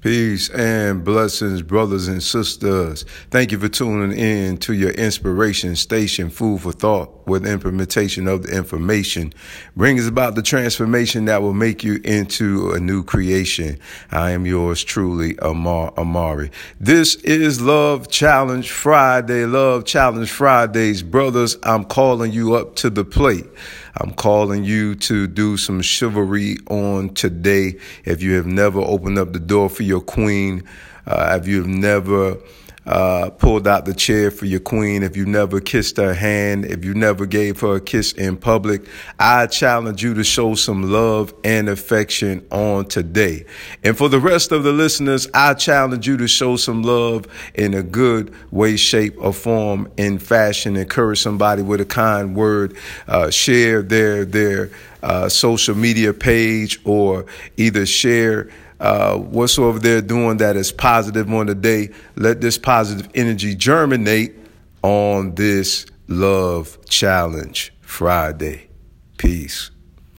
Peace and blessings, brothers and sisters. Thank you for tuning in to your inspiration station, Food for Thought, with implementation of the information brings about the transformation that will make you into a new creation. I am yours truly, Amare Amari. This is Love Challenge Friday. Love Challenge Fridays. Brothers, I'm calling you up to the plate. I'm calling you to do some chivalry on today. If you have never opened up the door for your queen, uh, if you have never uh, pulled out the chair for your queen, if you never kissed her hand, if you never gave her a kiss in public, I challenge you to show some love and affection on today. And for the rest of the listeners, I challenge you to show some love in a good way, shape, or form, in fashion. Encourage somebody with a kind word. Uh, share their their uh, social media page or either share uh, whatsoever they're doing that is positive on the day, let this positive energy germinate on this Love Challenge Friday. Peace.